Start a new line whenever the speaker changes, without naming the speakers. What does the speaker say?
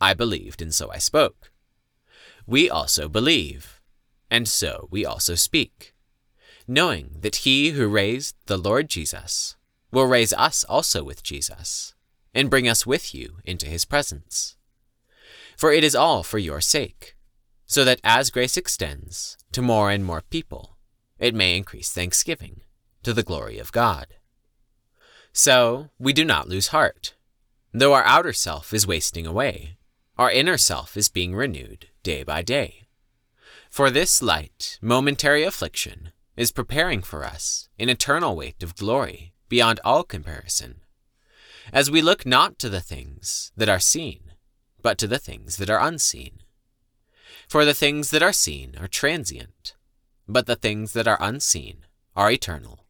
I believed, and so I spoke. We also believe, and so we also speak, knowing that he who raised the Lord Jesus will raise us also with Jesus, and bring us with you into his presence. For it is all for your sake, so that as grace extends to more and more people, it may increase thanksgiving to the glory of God. So we do not lose heart. Though our outer self is wasting away, our inner self is being renewed day by day. For this light, momentary affliction is preparing for us an eternal weight of glory beyond all comparison, as we look not to the things that are seen, but to the things that are unseen. For the things that are seen are transient, but the things that are unseen are eternal.